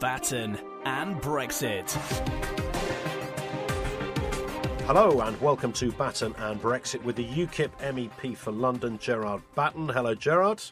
Batten and Brexit. Hello and welcome to Batten and Brexit with the UKIP MEP for London, Gerard Batten. Hello, Gerard.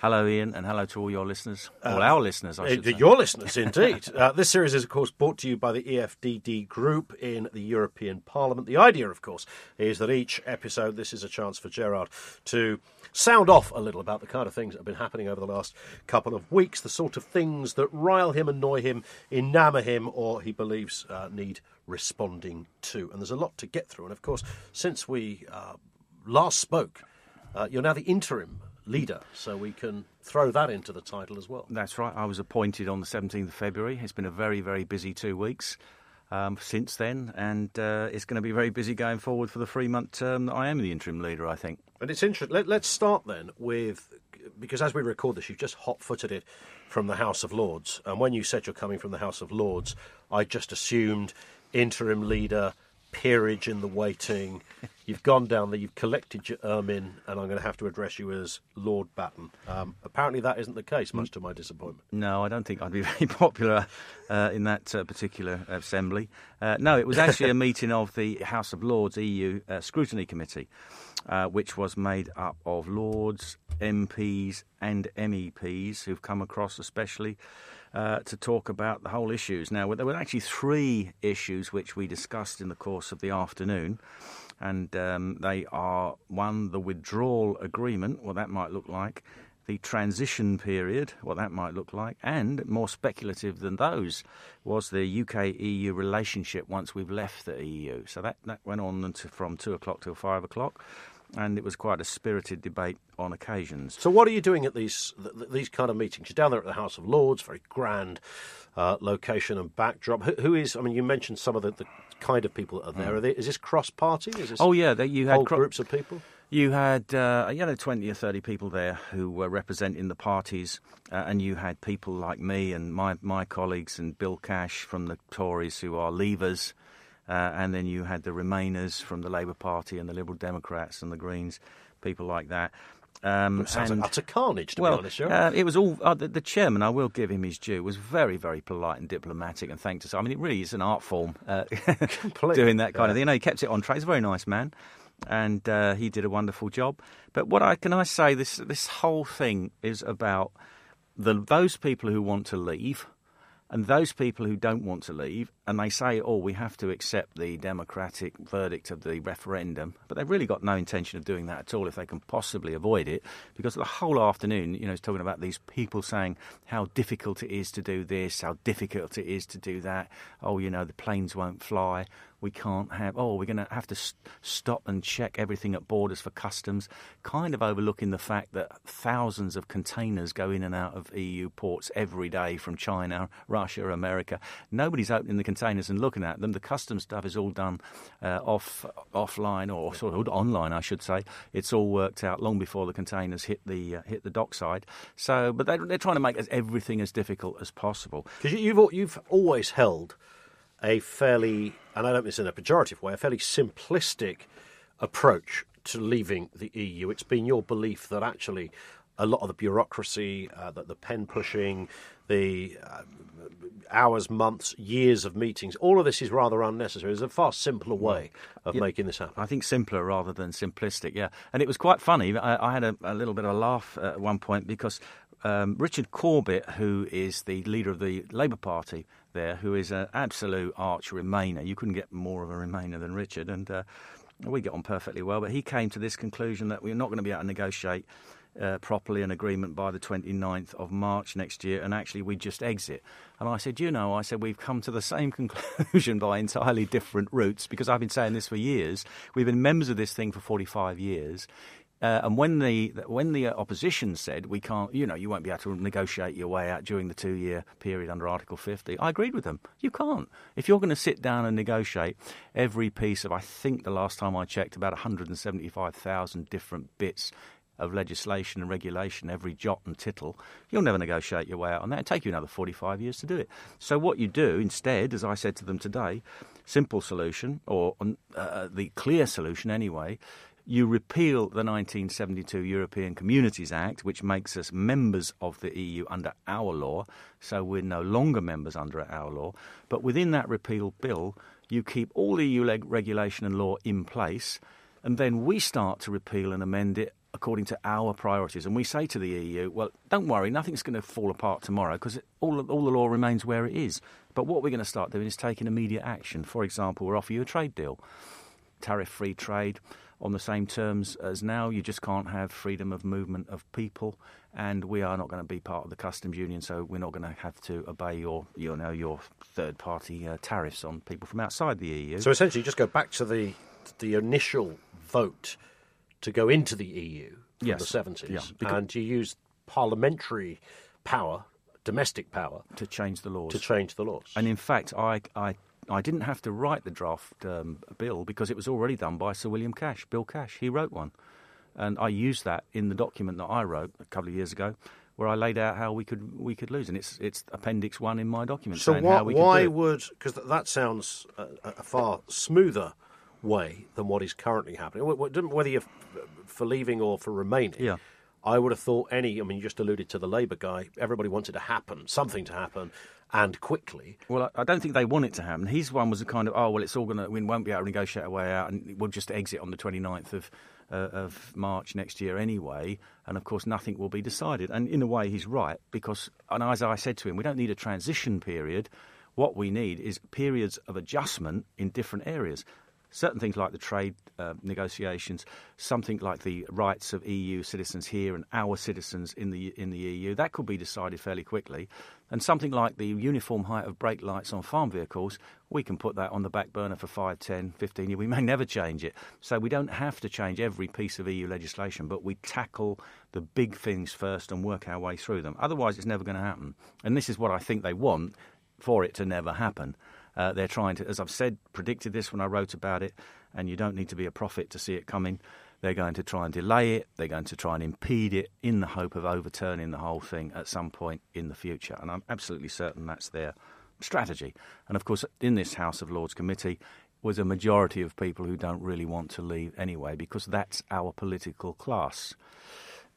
Hello, Ian, and hello to all your listeners. All our listeners, I should Uh, say. Your listeners, indeed. uh, this series is, of course, brought to you by the EFDD group in the European Parliament. The idea, of course, is that each episode, this is a chance for Gerard to sound off a little about the kind of things that have been happening over the last couple of weeks, the sort of things that rile him, annoy him, enamour him, or he believes uh, need responding to. And there's a lot to get through. And, of course, since we uh, last spoke, uh, you're now the interim leader, so we can throw that into the title as well. That's right. I was appointed on the 17th of February. It's been a very, very busy two weeks um, since then, and uh, it's going to be very busy going forward for the three month term that I am the interim leader, I think. And it's interesting. Let, let's start then with because as we record this, you've just hot footed it from the House of Lords. And when you said you're coming from the House of Lords, I just assumed interim leader, peerage in the waiting. You've gone down there, you've collected your ermine, and I'm going to have to address you as Lord Batten. Um, apparently, that isn't the case, much to my disappointment. No, I don't think I'd be very popular uh, in that uh, particular assembly. Uh, no, it was actually a meeting of the House of Lords EU uh, Scrutiny Committee, uh, which was made up of Lords, MPs, and MEPs who've come across especially. Uh, to talk about the whole issues. Now, there were actually three issues which we discussed in the course of the afternoon, and um, they are one, the withdrawal agreement, what that might look like, the transition period, what that might look like, and more speculative than those was the UK EU relationship once we've left the EU. So that, that went on from two o'clock till five o'clock, and it was quite a spirited debate on occasions. So, what are you doing at these th- th- these kind of meetings? You're down there at the House of Lords, very grand uh, location and backdrop. Who, who is? I mean, you mentioned some of the, the kind of people that are there. Are they, is this cross party? Is this Oh yeah, you had cro- groups of people? You had uh, you had twenty or thirty people there who were representing the parties, uh, and you had people like me and my my colleagues and Bill Cash from the Tories who are leavers, uh, and then you had the Remainers from the Labour Party and the Liberal Democrats and the Greens, people like that. Um, Sounds and- like utter carnage, to well, be honest. Uh, it was all uh, the, the chairman. I will give him his due. Was very, very polite and diplomatic, and thanked us. I mean, it really is an art form uh, doing that kind of thing. You know, he kept it on track. He's a very nice man, and uh, he did a wonderful job. But what I can I say this this whole thing is about the those people who want to leave. And those people who don't want to leave, and they say, oh, we have to accept the democratic verdict of the referendum, but they've really got no intention of doing that at all if they can possibly avoid it. Because the whole afternoon, you know, it's talking about these people saying how difficult it is to do this, how difficult it is to do that. Oh, you know, the planes won't fly. We can't have, oh, we're going to have to st- stop and check everything at borders for customs, kind of overlooking the fact that thousands of containers go in and out of EU ports every day from China, Russia, America. Nobody's opening the containers and looking at them. The customs stuff is all done uh, off offline or sort of online, I should say. It's all worked out long before the containers hit the uh, hit the dockside. So, but they're, they're trying to make everything as difficult as possible. Because you, you've you've always held a fairly, and I don't mean this in a pejorative way, a fairly simplistic approach to leaving the EU. It's been your belief that actually a lot of the bureaucracy, uh, that the pen pushing, the uh, hours, months, years of meetings, all of this is rather unnecessary. There's a far simpler way of Yeah. making this happen. I think simpler rather than simplistic, yeah. And it was quite funny. I, I had a, a little bit of a laugh at one point because um, Richard Corbett, who is the leader of the Labour Party there, who is an absolute arch Remainer, you couldn't get more of a Remainer than Richard, and uh, we get on perfectly well, but he came to this conclusion that we're not going to be able to negotiate uh, properly an agreement by the 29th of March next year, and actually we just exit. And I said, you know, I said we've come to the same conclusion by entirely different routes because I've been saying this for years. We've been members of this thing for 45 years. Uh, and when the when the opposition said we can't, you know, you won't be able to negotiate your way out during the two-year period under Article 50, I agreed with them. You can't. If you're going to sit down and negotiate every piece of, I think the last time I checked, about 175,000 different bits of legislation and regulation, every jot and tittle, you'll never negotiate your way out on that. It'll take you another 45 years to do it. So what you do instead, as I said to them today, simple solution, or uh, the clear solution anyway, you repeal the 1972 European Communities Act, which makes us members of the EU under our law, so we're no longer members under our law. But within that repeal bill, you keep all EU leg- regulation and law in place, and then we start to repeal and amend it according to our priorities. And we say to the EU, well, don't worry, nothing's going to fall apart tomorrow because all, all the law remains where it is. But what we're going to start doing is taking immediate action. For example, we're offering you a trade deal, tariff free trade on the same terms as now. You just can't have freedom of movement of people, and we are not going to be part of the customs union, so we're not going to have to obey your, you know, your third party uh, tariffs on people from outside the EU. So essentially, just go back to the the initial vote to go into the EU from Yes. the seventies, Yeah, because- and you use parliamentary power, domestic power, to change the laws. to change the laws. And in fact, I, I, I didn't have to write the draft um, bill because it was already done by Sir William Cash, Bill Cash. He wrote one. And I used that in the document that I wrote a couple of years ago, where I laid out how we could we could lose, and it's it's Appendix One in my document. So saying why, how we why do would because that sounds a, a far smoother way than what is currently happening. Wh- wh- Whether you're for leaving or for remaining, Yeah. I would have thought any. I mean, you just alluded to the Labour guy. Everybody wanted to happen, something to happen, and quickly. Well, I don't think they want it to happen. His one was a kind of, oh, well, it's all going to, we won't be able to negotiate a way out, and we'll just exit on the 29th of, uh, of March next year anyway. And of course, nothing will be decided. And in a way, he's right, because, and as I said to him, we don't need a transition period. What we need is periods of adjustment in different areas. Certain things like the trade uh, negotiations, something like the rights of EU citizens here and our citizens in the in the EU, that could be decided fairly quickly. And something like the uniform height of brake lights on farm vehicles, we can put that on the back burner for 5, 10, 15 years. We may never change it. So we don't have to change every piece of EU legislation, but we tackle the big things first and work our way through them. Otherwise, it's never going to happen. And this is what I think they want for it to never happen. Uh, they're trying to, as I've said, predicted this when I wrote about it, and you don't need to be a prophet to see it coming. They're going to try and delay it. They're going to try and impede it in the hope of overturning the whole thing at some point in the future. And I'm absolutely certain that's their strategy. And of course, in this House of Lords committee was a majority of people who don't really want to leave anyway, because that's our political class.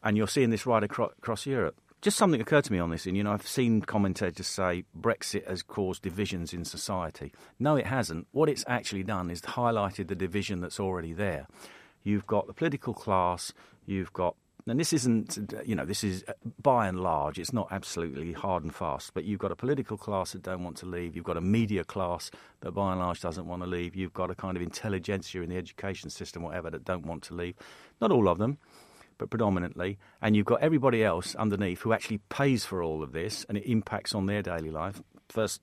And you're seeing this right acro- across Europe. Just something occurred to me on this, and you know, I've seen commentators say Brexit has caused divisions in society. No, it hasn't. What it's actually done is highlighted the division that's already there. You've got the political class, you've got and this isn't, you know, this is uh, by and large, it's not absolutely hard and fast, but you've got a political class that don't want to leave. You've got a media class that by and large doesn't want to leave. You've got a kind of intelligentsia in the education system, whatever, that don't want to leave. Not all of them, but predominantly. And you've got everybody else underneath who actually pays for all of this and it impacts on their daily life. First,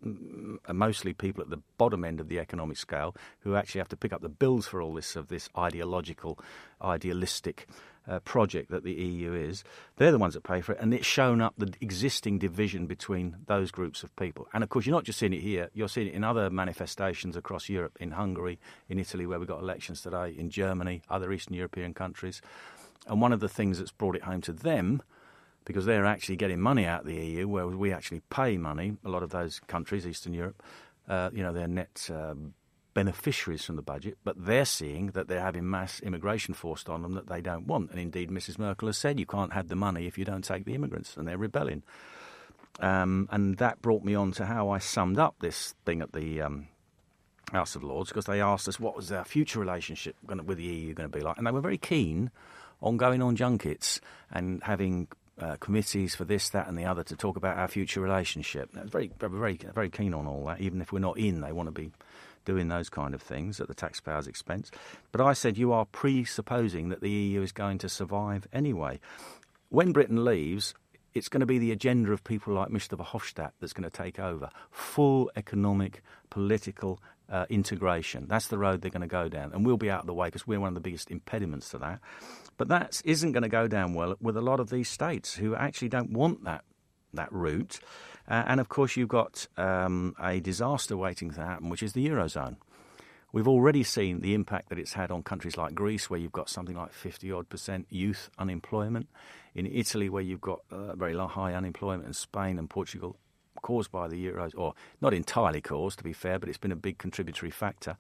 mostly people at the bottom end of the economic scale who actually have to pick up the bills for all this of this ideological, idealistic uh, project that the EU is. They're the ones that pay for it, and it's shown up the existing division between those groups of people. And of course, you're not just seeing it here; you're seeing it in other manifestations across Europe, in Hungary, in Italy, where we've got elections today, in Germany, other Eastern European countries. And one of the things that's brought it home to them, because they're actually getting money out of the EU, whereas we actually pay money, a lot of those countries, Eastern Europe, uh, you know, they're net um, beneficiaries from the budget, but they're seeing that they're having mass immigration forced on them that they don't want. And indeed, Mrs. Merkel has said you can't have the money if you don't take the immigrants, and they're rebelling. Um, and that brought me on to how I summed up this thing at the um, House of Lords because they asked us what was our future relationship with the EU going to be like, and they were very keen on going on junkets and having uh, committees for this, that, and the other to talk about our future relationship. Very, very, very keen on all that. Even if we're not in, they want to be doing those kind of things at the taxpayer's expense. But I said you are presupposing that the EU is going to survive anyway. When Britain leaves, it's going to be the agenda of people like Mr. Verhofstadt that's going to take over. Full economic, political uh, integration. That's the road they're going to go down. And we'll be out of the way because we're one of the biggest impediments to that. But that isn't going to go down well with a lot of these states who actually don't want that that route. Uh, and of course, you've got um, a disaster waiting to happen, which is the Eurozone. We've already seen the impact that it's had on countries like Greece, where you've got something like 50 odd percent youth unemployment. In Italy, where you've got uh, very high unemployment, in Spain and Portugal, caused by the Euros, or not entirely caused, to be fair, but it's been a big contributory factor.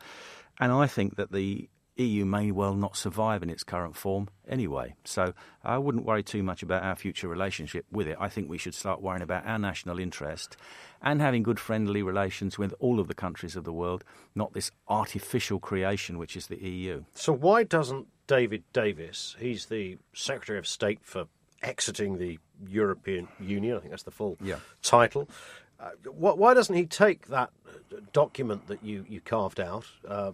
And I think that the EU may well not survive in its current form anyway. So I wouldn't worry too much about our future relationship with it. I think we should start worrying about our national interest and having good friendly relations with all of the countries of the world, not this artificial creation which is the EU. So why doesn't David Davis, he's the Secretary of State for exiting the European Union, I think that's the full yeah. title. Uh, why doesn't he take that document that you, you carved out, uh,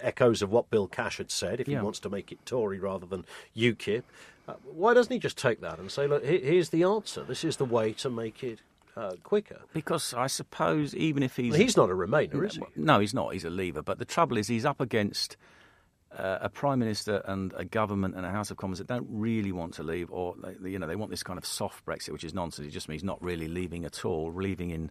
echoes of what Bill Cash had said, if Yeah. he wants to make it Tory rather than UKIP, uh, why doesn't he just take that and say, look, here's the answer. This is the way to make it uh, quicker. Because I suppose even if he's He's not a Remainer, is he? No, he's not. He's a leaver. But the trouble is, he's up against uh, a prime minister and a government and a House of Commons that don't really want to leave, or you know, they want this kind of soft Brexit, which is nonsense. It just means not really leaving at all, leaving in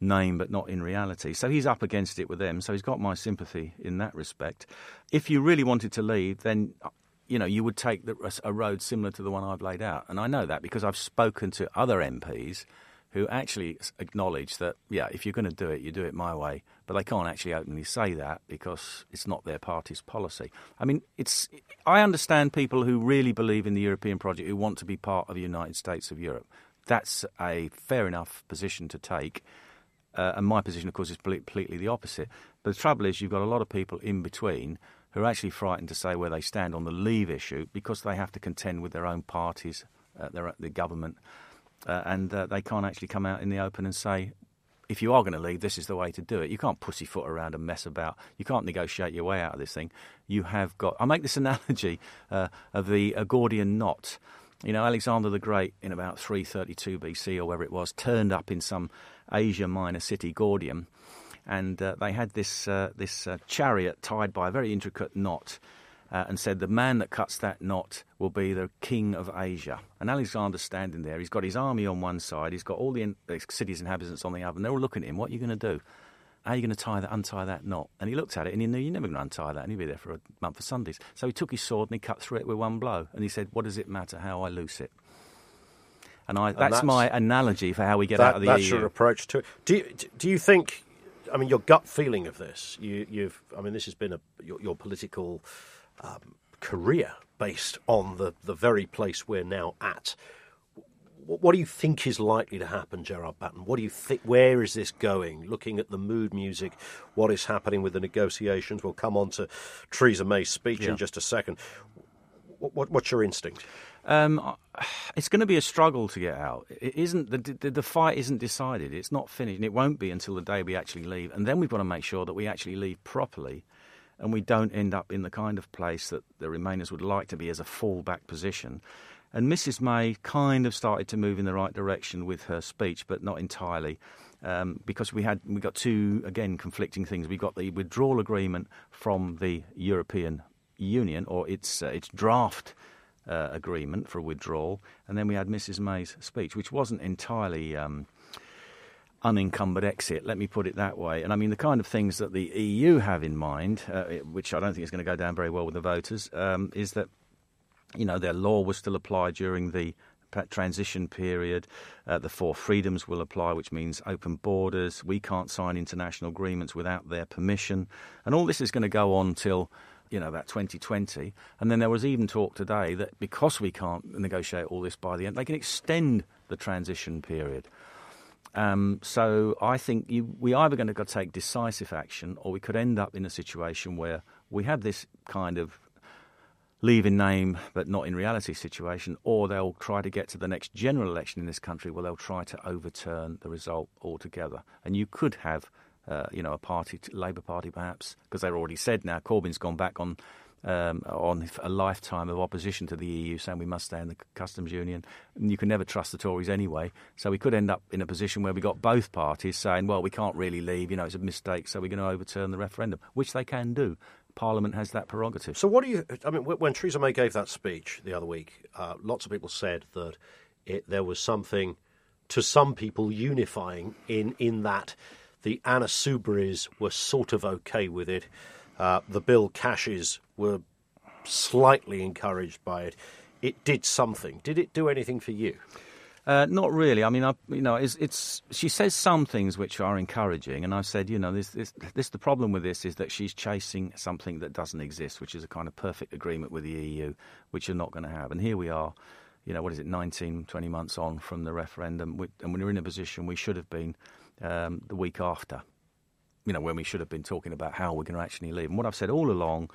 name but not in reality. So he's up against it with them. So he's got my sympathy in that respect. If you really wanted to leave, then. uh, You know, you would take the, a road similar to the one I've laid out, and I know that because I've spoken to other MPs who actually acknowledge that, yeah, if you're going to do it, you do it my way. But they can't actually openly say that because it's not their party's policy. I mean, it's. I understand people who really believe in the European project who want to be part of the United States of Europe. That's a fair enough position to take. Uh, and my position, of course, is completely the opposite. But the trouble is, you've got a lot of people in between who are actually frightened to say where they stand on the leave issue because they have to contend with their own parties, uh, their, the government, uh, and uh, they can't actually come out in the open and say, if you are going to leave, this is the way to do it. You can't pussyfoot around and mess about. You can't negotiate your way out of this thing. You have got. I make this analogy uh, of the Gordian knot. You know, Alexander the Great in about 332 BC or wherever it was turned up in some Asia Minor city, Gordium, and uh, they had this uh, this uh, chariot tied by a very intricate knot. Uh, and said, The man that cuts that knot will be the king of Asia. And Alexander's standing there. He's got his army on one side, he's got all the, in- the city's inhabitants on the other, and they're all looking at him. What are you going to do? How are you going to tie that, untie that knot? And he looked at it and he knew you're never going to untie that, and he'd be there for a month of Sundays. So he took his sword and he cut through it with one blow. And he said, What does it matter how I loose it? And, I, that's, that's- my analogy for how we get out of the that's EU. your approach to it. Do you, do you think? I mean, your gut feeling of this. You, you've. I mean, this has been a your, your political um, career based on the the very place we're now at. What, what do you think is likely to happen, Gerard Batten? What do you think? Where is this going? Looking at the mood music, what is happening with the negotiations? We'll come on to Theresa May's speech Yeah. in just a second. What, what, what's your instinct? Um, it's going to be a struggle to get out. It isn't the, the the fight isn't decided. It's not finished, and it won't be until the day we actually leave. And then we've got to make sure that we actually leave properly, and we don't end up in the kind of place that the Remainers would like to be as a fallback position. And Mrs May kind of started to move in the right direction with her speech, but not entirely. Um, because we had we got two again conflicting things. We got the withdrawal agreement from the European Union, or its uh, its draft uh, agreement for withdrawal, and then we had Mrs May's speech, which wasn't entirely um, unencumbered exit. Let me put it that way. And I mean the kind of things that the EU have in mind, uh, which I don't think is going to go down very well with the voters, um, is that you know their law will still apply during the transition period. Uh, the four freedoms will apply, which means open borders. We can't sign international agreements without their permission, and all this is going to go on till you know about 2020. And then there was even talk today that because we can't negotiate all this by the end, they can extend the transition period. Um, so I think you, we either going to take decisive action, or we could end up in a situation where we have this kind of leave in name but not in reality situation, or they'll try to get to the next general election in this country where they'll try to overturn the result altogether. And you could have, uh, you know, a party, Labour Party perhaps, because they've already said now Corbyn's gone back on. Um, on a lifetime of opposition to the EU, saying we must stay in the customs union, and you can never trust the Tories anyway. So we could end up in a position where we got both parties saying, "Well, we can't really leave. You know, it's a mistake, so we're going to overturn the referendum," which they can do. Parliament has that prerogative. So, what do you? I mean, when Theresa May gave that speech the other week, uh, lots of people said that it, there was something to some people unifying in in that the Anna Soubries were sort of okay with it, uh, the Bill Cashes were slightly encouraged by it. It did something. Did it do anything for you? Uh, not really. I mean, I, you know, it's, it's, she says some things which are encouraging, and I've said, you know, this, this, this, the problem with this is that she's chasing something that doesn't exist, which is a kind of perfect agreement with the EU, which you're not going to have. And here we are, you know, what is it, 19, 20 months on from the referendum, and we're in a position we should have been um, the week after, you know, when we should have been talking about how we're going to actually leave. And what I've said all along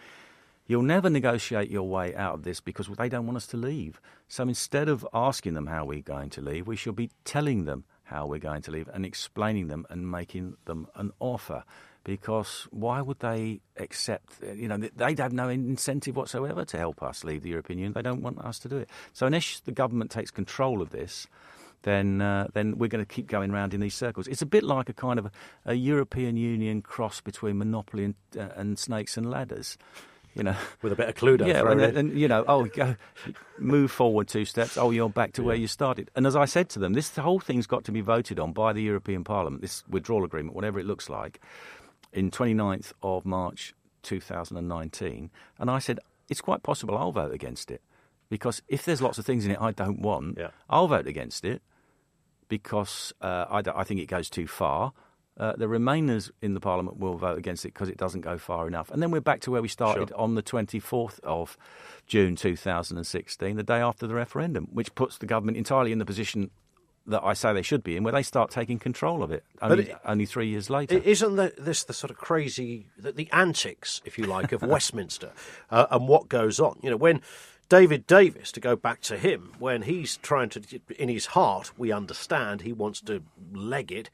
You'll never negotiate your way out of this because they don't want us to leave. So instead of asking them how we're going to leave, we should be telling them how we're going to leave and explaining them and making them an offer. Because why would they accept? You know, they'd have no incentive whatsoever to help us leave the European Union. They don't want us to do it. So unless the government takes control of this, then uh, then we're going to keep going round in these circles. It's a bit like a kind of a, a European Union cross between Monopoly and, uh, and Snakes and Ladders you know, with a bit of Cluedo. Yeah, and, and, you know, oh, go, move forward two steps. Oh, you're back to yeah. where you started. And as I said to them, this whole thing's got to be voted on by the European Parliament. This withdrawal agreement, whatever it looks like, in 29th of March 2019. And I said it's quite possible I'll vote against it because if there's lots of things in it I don't want, yeah. I'll vote against it because uh, I, I think it goes too far. Uh, the Remainers in the Parliament will vote against it because it doesn't go far enough. And then we're back to where we started sure. on the 24th of June 2016, the day after the referendum, which puts the government entirely in the position that I say they should be in, where they start taking control of it only, it, only three years later. Isn't this the sort of crazy, the, the antics, if you like, of Westminster uh, and what goes on? You know, when David Davis, to go back to him, when he's trying to, in his heart, we understand he wants to leg it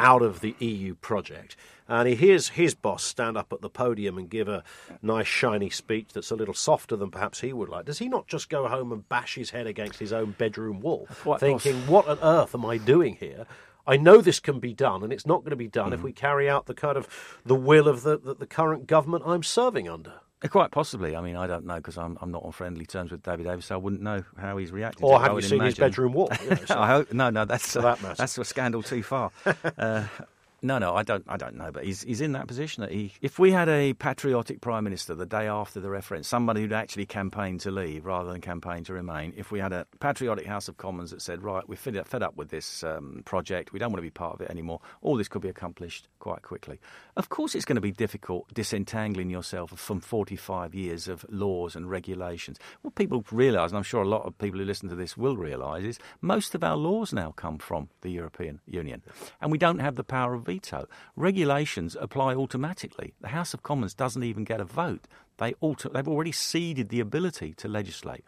out of the EU project. And he hears his boss stand up at the podium and give a nice, shiny speech that's a little softer than perhaps he would like. Does he not just go home and bash his head against his own bedroom wall, thinking, what on earth am I doing here? I know this can be done, and it's not going to be done mm. if we carry out the kind of the will of the, the, the current government I'm serving under. Uh, quite possibly. I mean, I don't know because I'm, I'm not on friendly terms with David Davis, so I wouldn't know how he's reacting. Or have you seen imagine. his bedroom wall? You know, so. I hope no, no. That's uh, that that's a scandal too far. uh, no, no, I don't. I don't know, but he's he's in that position that he. If we had a patriotic prime minister the day after the referendum, somebody who'd actually campaigned to leave rather than campaign to remain. If we had a patriotic House of Commons that said, right, we're fed, fed up with this um, project, we don't want to be part of it anymore. All this could be accomplished quite quickly. Of course, it's going to be difficult disentangling yourself from 45 years of laws and regulations. What people realise, and I'm sure a lot of people who listen to this will realise, is most of our laws now come from the European Union, and we don't have the power of veto. Regulations apply automatically. The House of Commons doesn't even get a vote. They alter, they've already ceded the ability to legislate.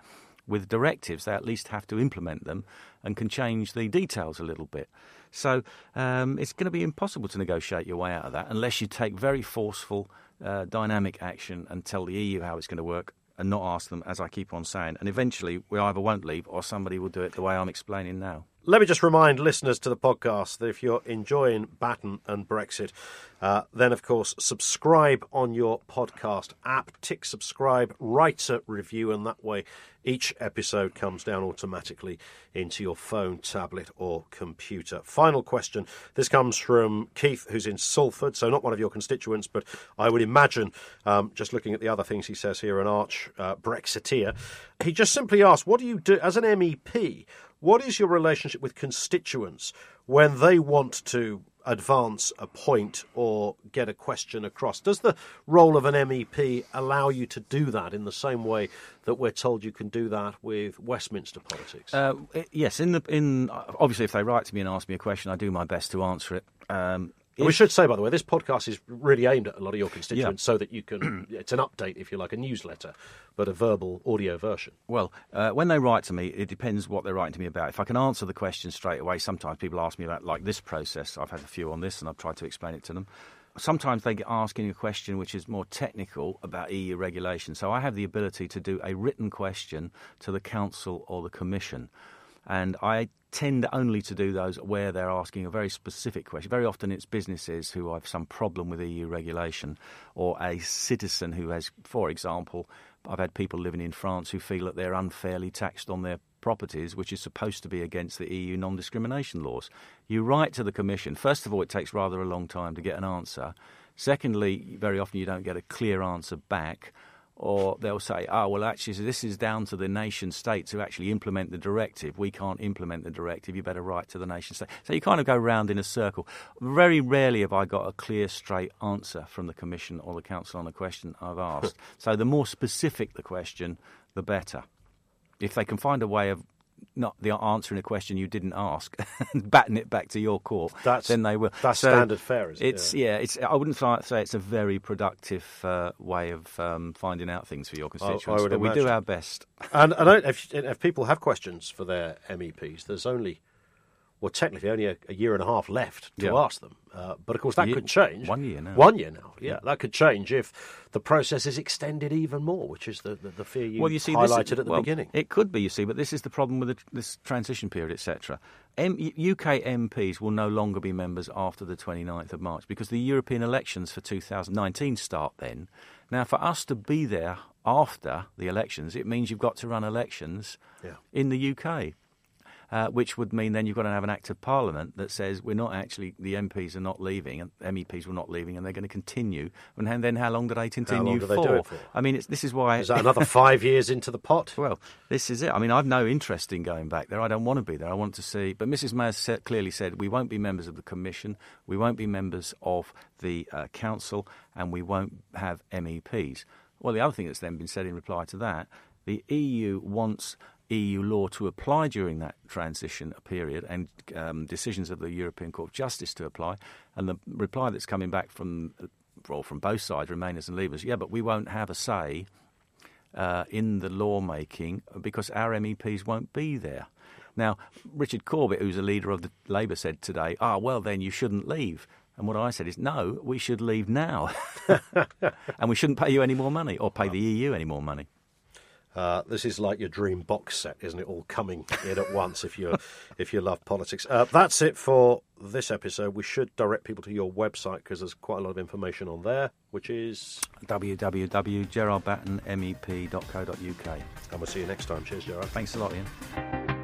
With directives, they at least have to implement them and can change the details a little bit. So um, it's going to be impossible to negotiate your way out of that unless you take very forceful, uh, dynamic action and tell the EU how it's going to work and not ask them, as I keep on saying. And eventually, we either won't leave or somebody will do it the way I'm explaining now. Let me just remind listeners to the podcast that if you're enjoying Batten and Brexit, uh, then of course subscribe on your podcast app, tick subscribe, write a review, and that way each episode comes down automatically into your phone, tablet, or computer. Final question. This comes from Keith, who's in Salford, so not one of your constituents, but I would imagine, um, just looking at the other things he says here, an arch uh, Brexiteer. He just simply asked, What do you do as an MEP? What is your relationship with constituents when they want to advance a point or get a question across? Does the role of an MEP allow you to do that in the same way that we're told you can do that with Westminster politics? Uh, yes, in the in obviously if they write to me and ask me a question, I do my best to answer it. Um, we should say, by the way, this podcast is really aimed at a lot of your constituents, yeah. so that you can. it's an update, if you like, a newsletter, but a verbal audio version. Well, uh, when they write to me, it depends what they're writing to me about. If I can answer the question straight away, sometimes people ask me about like this process. I've had a few on this, and I've tried to explain it to them. Sometimes they get asking a question which is more technical about EU regulation. So I have the ability to do a written question to the council or the commission and I tend only to do those where they're asking a very specific question. Very often it's businesses who have some problem with EU regulation, or a citizen who has, for example, I've had people living in France who feel that they're unfairly taxed on their properties, which is supposed to be against the EU non discrimination laws. You write to the Commission. First of all, it takes rather a long time to get an answer. Secondly, very often you don't get a clear answer back or they'll say, oh, well, actually, this is down to the nation states to actually implement the directive. We can't implement the directive. You better write to the nation state. So you kind of go round in a circle. Very rarely have I got a clear, straight answer from the Commission or the Council on a question I've asked. so the more specific the question, the better. If they can find a way of not the answering a question you didn't ask, and batting it back to your court, that's, then they will. That's so standard fare, is it? It's yeah. It's I wouldn't say it's a very productive uh, way of um, finding out things for your constituents, I, I but imagine. we do our best. And, and if, if people have questions for their MEPs, there's only well, technically only a, a, year and a half left to Yeah. ask them. Uh, but of course, that Year- could change. one year now. One year now. Yeah, that could change if the process is extended even more, which is the, the, the fear you, well, you see, highlighted this, at the well, beginning. It could be, you see, but this is the problem with the, this transition period, etc. M- UK MPs will no longer be members after the 29th of March because the European elections for 2019 start then. Now, for us to be there after the elections, it means you've got to run elections Yeah. in the UK. Uh, which would mean then you've got to have an act of parliament that says we're not actually the MPs are not leaving and MEPs were not leaving and they're going to continue. And then how long do they continue do they for? for? I mean, it's, this is why Is that another five years into the pot? well, this is it. I mean, I've no interest in going back there. I don't want to be there. I want to see. But Mrs. May has said, clearly said we won't be members of the Commission, we won't be members of the uh, Council, and we won't have MEPs. Well, the other thing that's then been said in reply to that, the EU wants EU law to apply during that transition period and um, decisions of the European Court of Justice to apply. And the reply that's coming back from, well, from both sides, Remainers and Leavers, yeah, but we won't have a say uh, in the lawmaking because our MEPs won't be there. Now, Richard Corbett, who's a leader of the Labour, said today, ah, well, then you shouldn't leave. And what I said is, no, we should leave now. and we shouldn't pay you any more money or pay the EU any more money. Uh, this is like your dream box set, isn't it? All coming in at once if you if you love politics. Uh, that's it for this episode. We should direct people to your website because there's quite a lot of information on there, which is. www.gerardbattenmep.co.uk. And we'll see you next time. Cheers, Gerard. Thanks a lot, Ian.